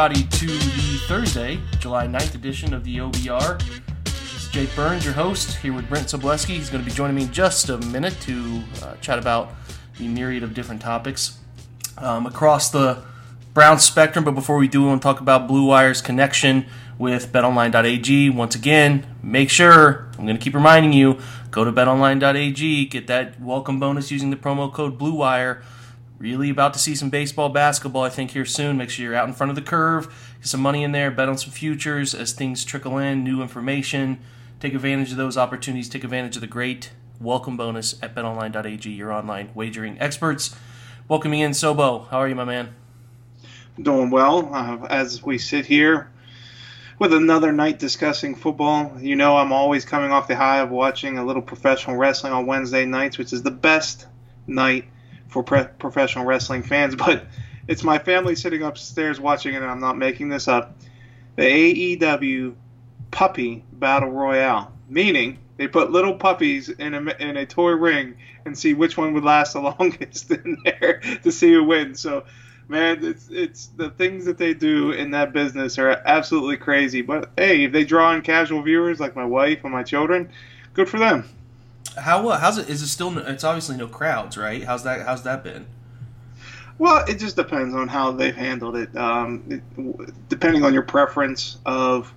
Everybody, to the Thursday, July 9th edition of the OBR. This is Jake Burns, your host, here with Brent Sobleski. He's going to be joining me in just a minute to uh, chat about the myriad of different topics um, across the Brown spectrum. But before we do, we want to talk about Blue Wire's connection with betonline.ag. Once again, make sure, I'm going to keep reminding you, go to betonline.ag, get that welcome bonus using the promo code BlueWire really about to see some baseball, basketball, I think, here soon. Make sure you're out in front of the curve, get some money in there, bet on some futures as things trickle in, new information. Take advantage of those opportunities. Take advantage of the great welcome bonus at betonline.ag, your online wagering experts. Welcoming in Sobo. How are you, my man? Doing well. Uh, as we sit here with another night discussing football, you know I'm always coming off the high of watching a little professional wrestling on Wednesday nights, which is the best night for pre- professional wrestling fans, but it's my family sitting upstairs watching it, and I'm not making this up. The AEW Puppy Battle Royale, meaning they put little puppies in a, in a toy ring and see which one would last the longest in there to see who wins. So, man, it's it's the things that they do in that business are absolutely crazy. But hey, if they draw in casual viewers like my wife and my children, good for them. How uh, how's it? Is it still? It's obviously no crowds, right? How's that? How's that been? Well, it just depends on how they've handled it. Um, it depending on your preference of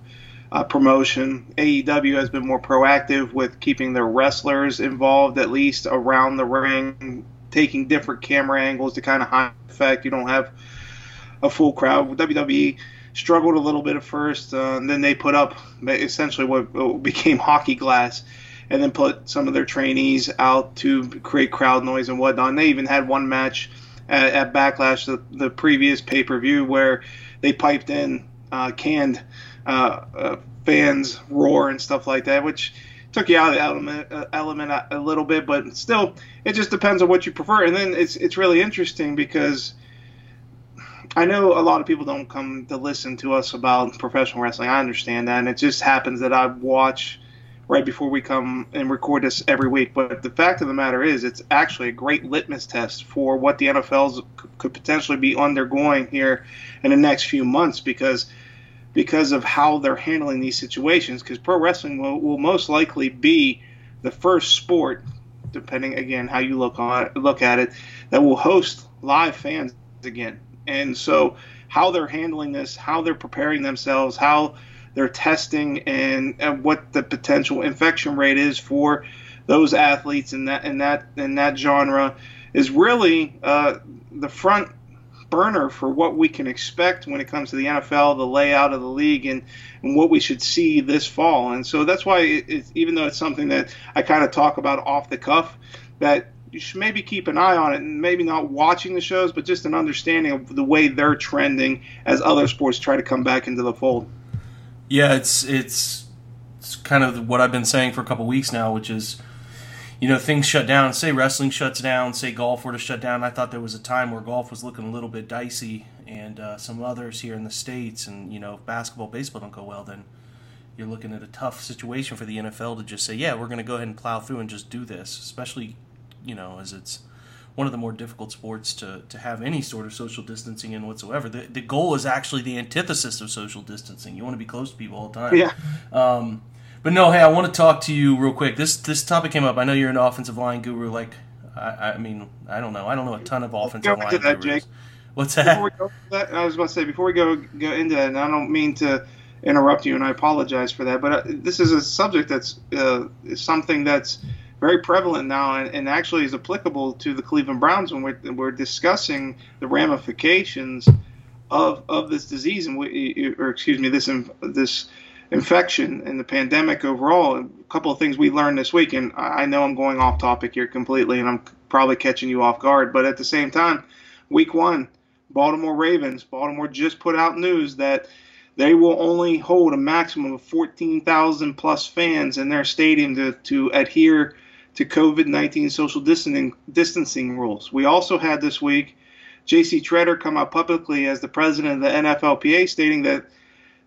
uh, promotion, AEW has been more proactive with keeping their wrestlers involved, at least around the ring, taking different camera angles to kind of hide the fact You don't have a full crowd. WWE struggled a little bit at first, uh, and then they put up essentially what became hockey glass and then put some of their trainees out to create crowd noise and whatnot. And they even had one match at, at Backlash, the, the previous pay per view, where they piped in uh, canned uh, uh, fans roar and stuff like that, which took you out of the element, uh, element a, a, little bit, but still, it just depends on what you prefer. And then it's it's really interesting because. I know a lot of people don't come to listen to us about professional wrestling. I understand that, and it just happens that I watch right before we come and record this every week. But the fact of the matter is, it's actually a great litmus test for what the NFL's could potentially be undergoing here in the next few months because because of how they're handling these situations. Because pro wrestling will, will most likely be the first sport, depending again how you look on look at it, that will host live fans again. And so, how they're handling this, how they're preparing themselves, how their testing and, and what the potential infection rate is for those athletes in that in that in that genre is really uh, the front burner for what we can expect when it comes to the NFL, the layout of the league, and, and what we should see this fall. And so that's why, it, even though it's something that I kind of talk about off the cuff, that you should maybe keep an eye on it and maybe not watching the shows, but just an understanding of the way they're trending as other sports try to come back into the fold. Yeah, it's it's it's kind of what I've been saying for a couple weeks now, which is you know things shut down. Say wrestling shuts down. Say golf were to shut down. I thought there was a time where golf was looking a little bit dicey, and uh, some others here in the states, and you know if basketball, baseball don't go well, then you're looking at a tough situation for the NFL to just say, yeah, we're going to go ahead and plow through and just do this, especially you know as it's one of the more difficult sports to, to have any sort of social distancing in whatsoever. The, the goal is actually the antithesis of social distancing. You want to be close to people all the time. Yeah. Um, but no, hey, I want to talk to you real quick. This this topic came up. I know you're an offensive line guru. Like, I, I mean, I don't know. I don't know a ton of offensive line that, gurus. Jake. What's that? Before we go that? I was about to say before we go go into that, and I don't mean to interrupt you, and I apologize for that. But uh, this is a subject that's uh, something that's very prevalent now, and, and, actually is applicable to the Cleveland Browns when we're, we're discussing the ramifications of of this disease, and we, or excuse me, this this infection and the pandemic overall. A couple of things we learned this week, and I know I'm going off topic here completely, and I'm probably catching you off guard, but at the same time, week one, Baltimore Ravens, Baltimore just put out news that they will only hold a maximum of 14,000 plus fans in their stadium to, to adhere to COVID 19 social distancing, distancing rules. We also had this week J.C. Tretter come out publicly as the president of the NFLPA stating that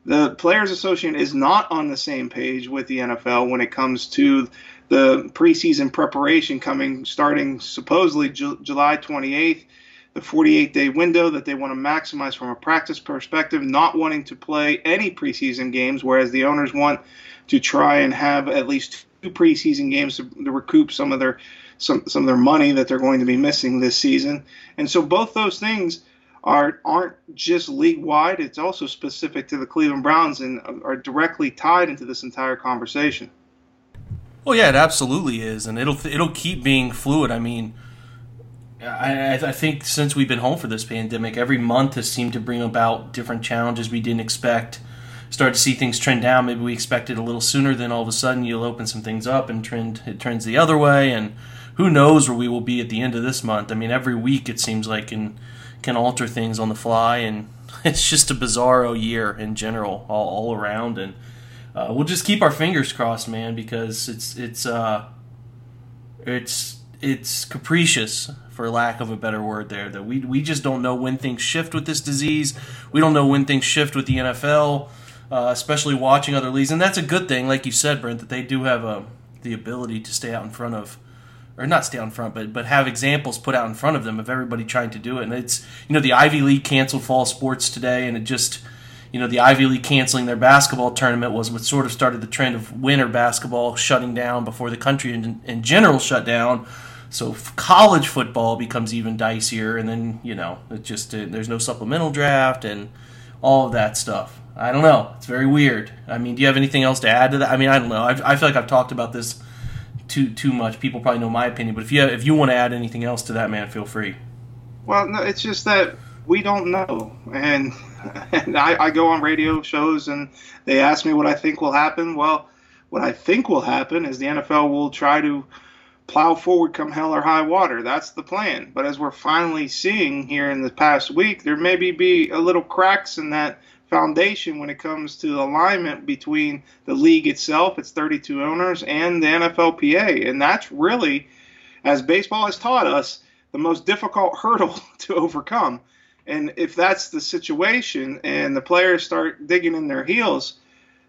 the Players Association is not on the same page with the NFL when it comes to the preseason preparation coming starting supposedly Ju- July 28th, the 48 day window that they want to maximize from a practice perspective, not wanting to play any preseason games, whereas the owners want to try and have at least preseason games to, to recoup some of their some, some of their money that they're going to be missing this season. And so both those things are aren't just league wide; it's also specific to the Cleveland Browns and are directly tied into this entire conversation. Well, yeah, it absolutely is, and it'll it'll keep being fluid. I mean, I, I think since we've been home for this pandemic, every month has seemed to bring about different challenges we didn't expect. Start to see things trend down. Maybe we expected it a little sooner. Then all of a sudden, you'll open some things up and trend it trends the other way. And who knows where we will be at the end of this month? I mean, every week it seems like in can alter things on the fly, and it's just a bizarro year in general, all, all around. And uh, we'll just keep our fingers crossed, man, because it's it's uh, it's it's capricious, for lack of a better word. There, that we we just don't know when things shift with this disease. We don't know when things shift with the NFL, uh, especially watching other leagues, and that's a good thing, like you said, Brent, that they do have uh, the ability to stay out in front of or not stay on front, but but have examples put out in front of them of everybody trying to do it. And it's you know the Ivy League canceled fall sports today, and it just you know the Ivy League canceling their basketball tournament was what sort of started the trend of winter basketball shutting down before the country in, in general shut down. So college football becomes even dicier, and then you know it just uh, there's no supplemental draft and all of that stuff. I don't know. It's very weird. I mean, do you have anything else to add to that? I mean, I don't know. I've, I feel like I've talked about this too too much. People probably know my opinion, but if you if you want to add anything else to that, man, feel free. Well, no, it's just that we don't know, and and I, I go on radio shows and they ask me what I think will happen. Well, what I think will happen is the NFL will try to plow forward come hell or high water. That's the plan. But as we're finally seeing here in the past week, there maybe be a little cracks in that foundation when it comes to alignment between the league itself, its 32 owners, and the NFLPA. And that's really, as baseball has taught us, the most difficult hurdle to overcome. And if that's the situation and the players start digging in their heels,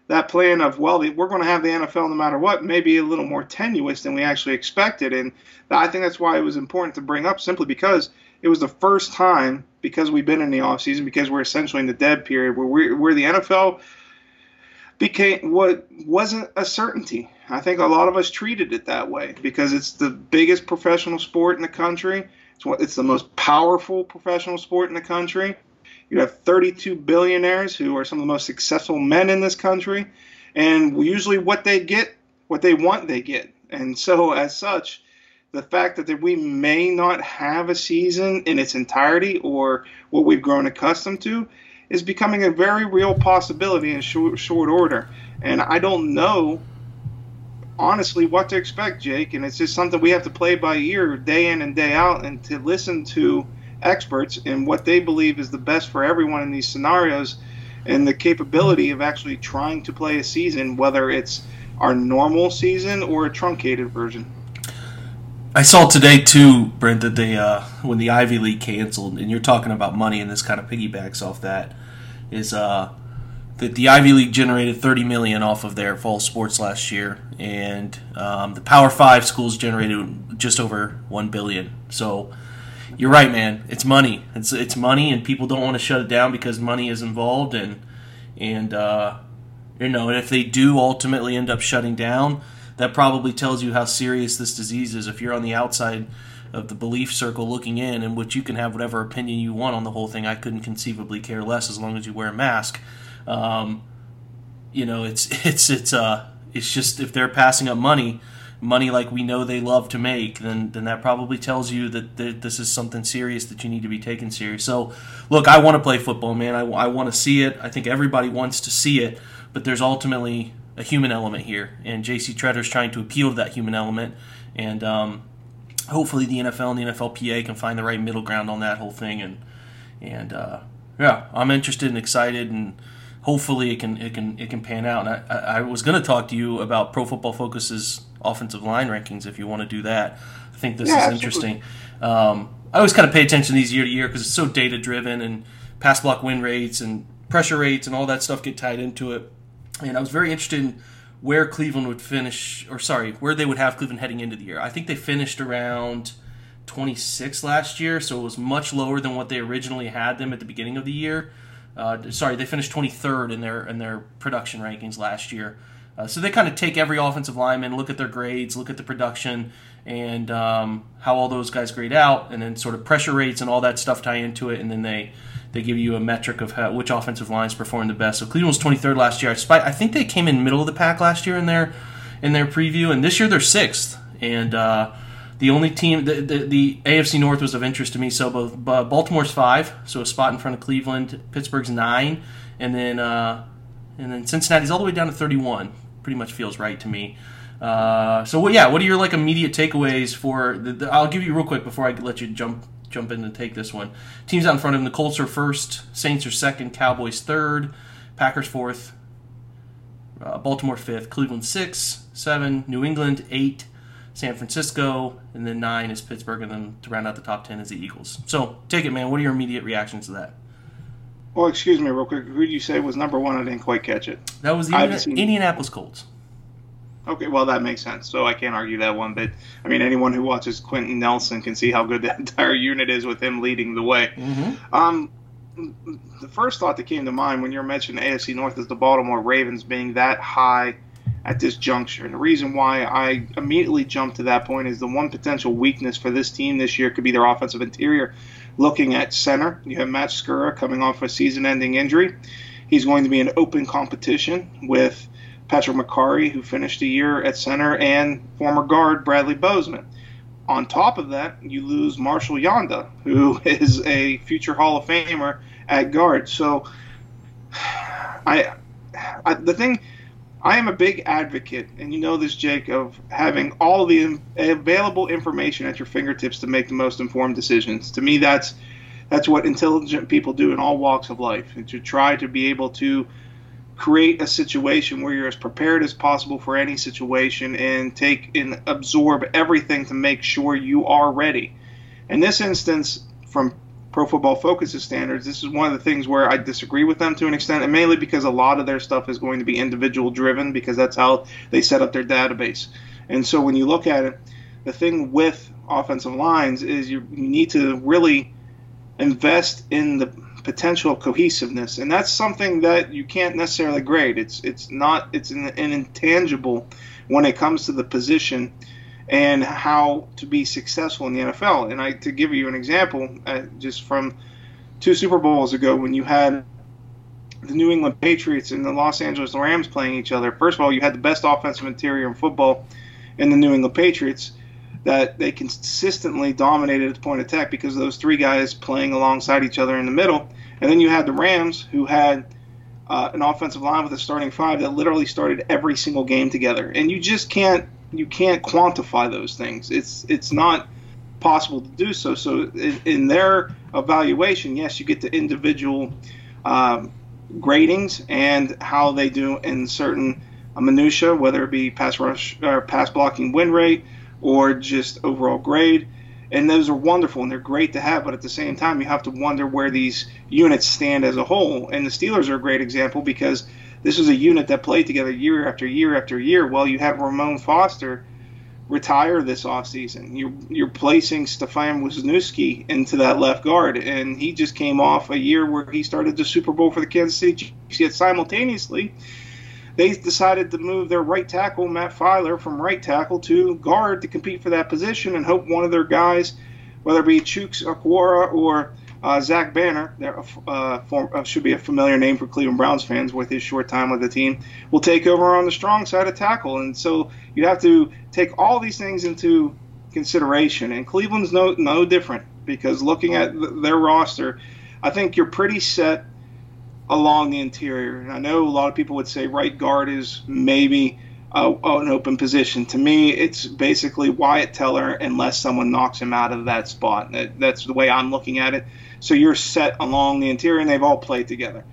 that plan of, well, we're going to have the NFL no matter what, may be a little more tenuous than we actually expected. And I think that's why it was important to bring up simply because it was the first time because we've been in the off season because we're essentially in the dead period where we where the NFL became what wasn't a certainty. I think a lot of us treated it that way because it's the biggest professional sport in the country. It's what it's the most powerful professional sport in the country. You have 32 billionaires who are some of the most successful men in this country, and usually what they get, what they want, they get. And so, as such, the fact that that we may not have a season in its entirety or what we've grown accustomed to is becoming a very real possibility in short, short order. And I don't know, honestly, what to expect, Jake. And it's just something we have to play by ear day in and day out and to listen to experts and what they believe is the best for everyone in these scenarios and the capability of actually trying to play a season, whether it's our normal season or a truncated version. I saw today too, Brent, that they uh, when the Ivy League canceled, and you're talking about money, and this kind of piggybacks off that, is uh, that the Ivy League generated 30 million off of their fall sports last year, and um, the Power Five schools generated just over one billion. So You're right, man. It's money. It's it's money, and people don't want to shut it down because money is involved, and and uh, you know, and if they do ultimately end up shutting down, that probably tells you how serious this disease is. If you're on the outside of the belief circle looking in, in which you can have whatever opinion you want on the whole thing, I couldn't conceivably care less as long as you wear a mask. Um, you know, it's it's it's uh it's just if they're passing up money, money like we know they love to make, then then that probably tells you that, this is something serious that you need to be taken serious. So, look, I want to play football, man. I, I want to see it. I think everybody wants to see it, but there's ultimately a human element here, and J.C. Tretter is trying to appeal to that human element, and um, hopefully the NFL and the NFLPA can find the right middle ground on that whole thing, and and uh, yeah, I'm interested and excited and hopefully it can it can it can pan out. And I, I was going to talk to you about Pro Football Focus's offensive line rankings if you want to do that. I think this yeah, is interesting. Um, I always kind of pay attention to these year to year because it's so data driven and pass block win rates and pressure rates and all that stuff get tied into it. And I was very interested in where Cleveland would finish, or sorry, where they would have Cleveland heading into the year. I think they finished around 26 last year, so it was much lower than what they originally had them at the beginning of the year. Uh, sorry, they finished 23rd in their in their production rankings last year. Uh, so they kind of take every offensive lineman, look at their grades, look at the production, and um, how all those guys grade out, and then sort of pressure rates and all that stuff tie into it, and then they they give you a metric of how, which offensive lines performed the best. So Cleveland was 23rd last year. I think they came in middle of the pack last year in their in their preview, and this year they're sixth. And uh, the only team, the, the, the, AFC North was of interest to me. So both Baltimore's five, so a spot in front of Cleveland. Pittsburgh's nine, and then uh, and then Cincinnati's all the way down to 31. Pretty much feels right to me. Uh, so yeah, what are your like immediate takeaways for? The, the, I'll give you real quick before I let you jump jump in and take this one. Teams out in front of them: the Colts are first, Saints are second, Cowboys third, Packers fourth, uh, Baltimore fifth, Cleveland six, seven, New England eight, San Francisco, and then nine is Pittsburgh, and then to round out the top ten is the Eagles. So take it, man. What are your immediate reactions to that? Well, excuse me, real quick. Who did you say was number one? I didn't quite catch it. That was the Indianapolis Colts. Okay, well that makes sense. So I can't argue that one. But I mean, anyone who watches Quenton Nelson can see how good that entire unit is with him leading the way. Mm-hmm. Um, the first thought that came to mind when you're mentioning AFC North is the Baltimore Ravens being that high at this juncture. And the reason why I immediately jumped to that point is the one potential weakness for this team this year could be their offensive interior. Looking at center, you have Matt Skura coming off a season ending injury. He's going to be in open competition with Patrick Mekari, who finished a year at center, and former guard Bradley Bozeman. On top of that, you lose Marshall Yanda, who is a future Hall of Famer at guard. So, I, I the thing I am a big advocate, and you know this, Jake, of having all the available information at your fingertips to make the most informed decisions. To me, that's that's what intelligent people do in all walks of life, and to try to be able to create a situation where you're as prepared as possible for any situation and take and absorb everything to make sure you are ready. In this instance, from Pro Football Focus's standards, this is one of the things where I disagree with them to an extent, and mainly because a lot of their stuff is going to be individual driven because that's how they set up their database. And so when you look at it, the thing with offensive lines is you, you need to really invest in the potential cohesiveness, and that's something that you can't necessarily grade. It's it's not it's an, an intangible when it comes to the position and how to be successful in the NFL. And I to give you an example, uh, just from two Super Bowls ago when you had the New England Patriots and the Los Angeles Rams playing each other. First of all, you had the best offensive interior in football in the New England Patriots that they consistently dominated at the point of attack because of those three guys playing alongside each other in the middle. And then you had the Rams who had uh, an offensive line with a starting five that literally started every single game together. And you just can't you can't quantify those things. It's it's not possible to do so. So in, in their evaluation, yes, you get the individual um, gradings and how they do in certain uh, minutia, whether it be pass rush or pass blocking win rate or just overall grade. And those are wonderful and they're great to have, but at the same time, you have to wonder where these units stand as a whole. And the Steelers are a great example because this was a unit that played together year after year after year. Well, you have Ramon Foster retire this offseason. You're you're placing Stefan Wisniewski into that left guard, and he just came off a year where he started the Super Bowl for the Kansas City Chiefs. Yet simultaneously, they decided to move their right tackle Matt Feiler from right tackle to guard to compete for that position and hope one of their guys, whether it be Chuks Okorafor or uh, Zach Banner, uh, uh, should be a familiar name for Cleveland Browns fans with his short time with the team, will take over on the strong side of tackle. And so you have to take all these things into consideration. And Cleveland's no no different because looking at th- their roster, I think you're pretty set along the interior. And I know a lot of people would say right guard is maybe uh, an open position. To me, it's basically Wyatt Teller unless someone knocks him out of that spot. That, that's the way I'm looking at it. So you're set along the interior, and they've all played together.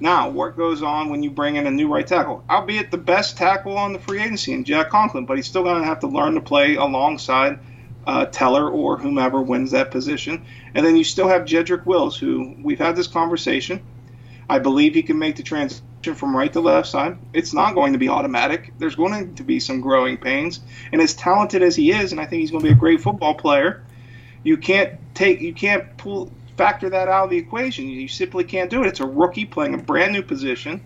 Now, what goes on when you bring in a new right tackle? Albeit the best tackle on the free agency in Jack Conklin, but he's still going to have to learn to play alongside uh, Teller or whomever wins that position. And then you still have Jedrick Wills, who we've had this conversation. I believe he can make the transition from right to left side. It's not going to be automatic. There's going to be some growing pains. And as talented as he is, and I think he's going to be a great football player, you can't take you can't pull factor that out of the equation. You simply can't do it. It's a rookie playing a brand new position,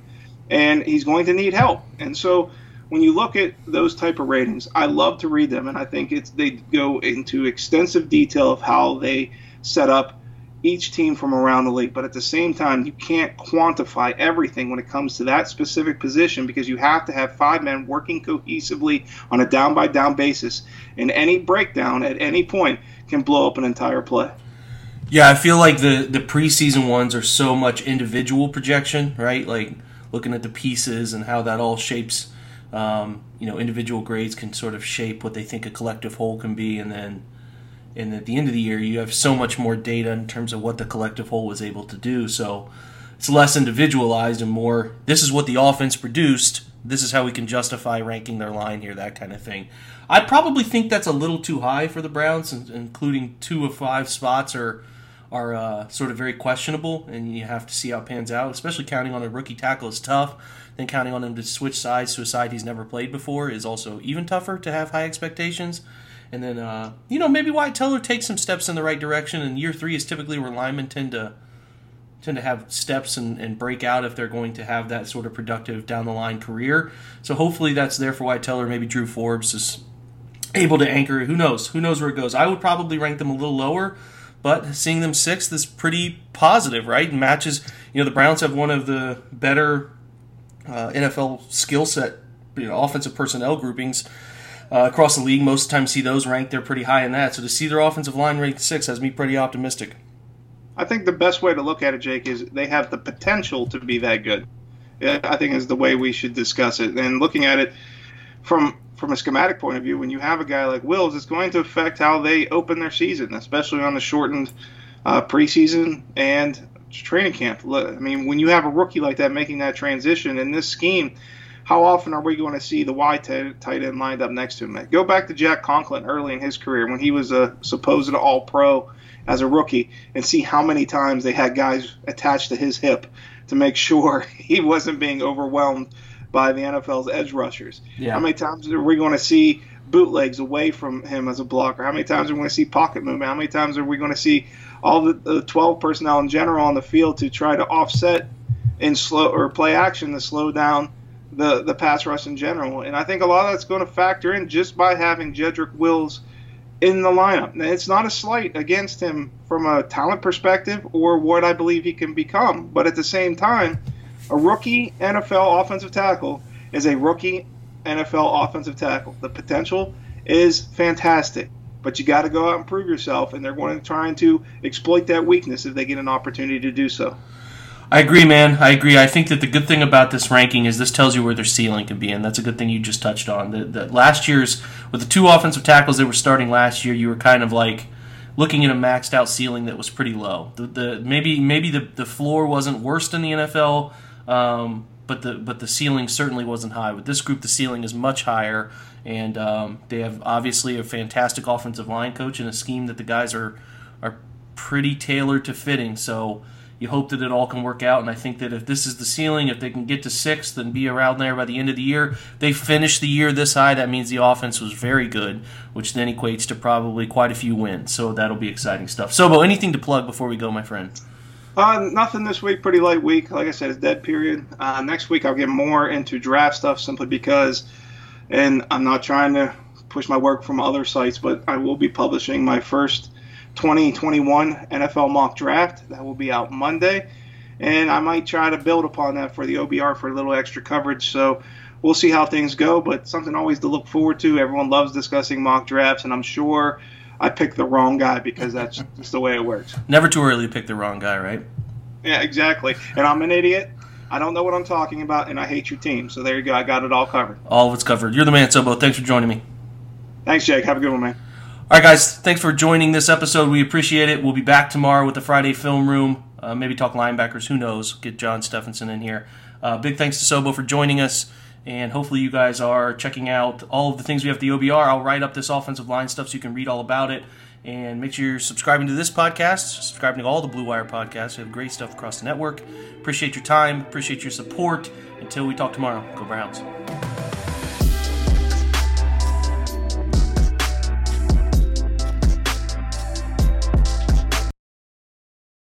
and he's going to need help. And so when you look at those type of ratings, I love to read them, and I think it's they go into extensive detail of how they set up each team from around the league. But at the same time, you can't quantify everything when it comes to that specific position because you have to have five men working cohesively on a down by down basis. And any breakdown at any point can blow up an entire play. Yeah, I feel like the the preseason ones are so much individual projection, right? Like looking at the pieces and how that all shapes. Um, you know, individual grades can sort of shape what they think a collective whole can be, and then and at the end of the year, you have so much more data in terms of what the collective whole was able to do. So it's less individualized and more. This is what the offense produced. This is how we can justify ranking their line here, that kind of thing. I probably think that's a little too high for the Browns, including two of five spots are are uh, sort of very questionable, and you have to see how it pans out. Especially counting on a rookie tackle is tough. Then counting on him to switch sides to a side he's never played before is also even tougher to have high expectations. And then, uh, you know, maybe Wyatt Teller takes some steps in the right direction. And year three is typically where linemen tend to tend to have steps and, and break out if they're going to have that sort of productive down the line career. So hopefully that's there for Wyatt Teller. Maybe Drew Forbes is able to anchor. Who knows? Who knows where it goes? I would probably rank them a little lower but seeing them sixth is pretty positive, right? matches, you know, the Browns have one of the better uh, NFL skill set, you know, offensive personnel groupings uh, across the league. Most of the time, see those ranked, they're pretty high in that. So to see their offensive line ranked six has me pretty optimistic. I think the best way to look at it, Jake, is they have the potential to be that good. I think is the way we should discuss it. And looking at it from from a schematic point of view, when you have a guy like Wills, it's going to affect how they open their season, especially on the shortened uh, preseason and training camp. I mean, when you have a rookie like that making that transition in this scheme, how often are we going to see the Y tight end lined up next to him? Go back to Jack Conklin early in his career when he was a supposed All Pro as a rookie, and see how many times they had guys attached to his hip to make sure he wasn't being overwhelmed by the NFL's edge rushers. Yeah. How many times are we going to see bootlegs away from him as a blocker? How many times are we going to see pocket movement? How many times are we going to see all the, the 12 personnel in general on the field to try to offset in slow or play action to slow down the the pass rush in general? And I think a lot of that's going to factor in just by having Jedrick Wills in the lineup. It's not a slight against him from a talent perspective or what I believe he can become, but at the same time a rookie NFL offensive tackle is a rookie NFL offensive tackle. The potential is fantastic, but you got to go out and prove yourself, and they're going to try to exploit that weakness if they get an opportunity to do so. I agree, man. I agree. I think that the good thing about this ranking is this tells you where their ceiling can be, and that's a good thing you just touched on. The last year's with the two offensive tackles that were starting last year, you were kind of like looking at a maxed out ceiling that was pretty low. The, the maybe maybe the the floor wasn't worst in the NFL um, but the but the ceiling certainly wasn't high. With this group, the ceiling is much higher, and um, they have obviously a fantastic offensive line coach and a scheme that the guys are are pretty tailored to fitting. So You hope that it all can work out, and I think that if this is the ceiling, if they can get to sixth and be around there by the end of the year, they finish the year this high. That means the offense was very good, which then equates to probably quite a few wins. So that'll be exciting stuff. Sobo, anything to plug before we go, my friend? Uh, nothing this week. Pretty light week. Like I said, it's dead period. Uh, next week I'll get more into draft stuff simply because, and I'm not trying to push my work from other sites, but I will be publishing my first 2021 NFL mock draft. That will be out Monday, and I might try to build upon that for the OBR for a little extra coverage. So we'll see how things go, but something always to look forward to. Everyone loves discussing mock drafts, and I'm sure I picked the wrong guy because that's just the way it works. Never too early to pick the wrong guy, right? Yeah, exactly. And I'm an idiot. I don't know what I'm talking about, and I hate your team. So there you go. I got it all covered. All of it's covered. You're the man, Sobo. Thanks for joining me. Thanks, Jake. Have a good one, man. All right, guys. Thanks for joining this episode. We appreciate it. We'll be back tomorrow with the Friday Film Room. Uh, maybe talk linebackers. Who knows? Get John Stephenson in here. Uh, big thanks to Sobo for joining us. And hopefully, you guys are checking out all of the things we have at the OBR. I'll write up this offensive line stuff so you can read all about it. And make sure you're subscribing to this podcast, subscribing to all the Blue Wire podcasts. We have great stuff across the network. Appreciate your time, appreciate your support. Until we talk tomorrow, go Browns.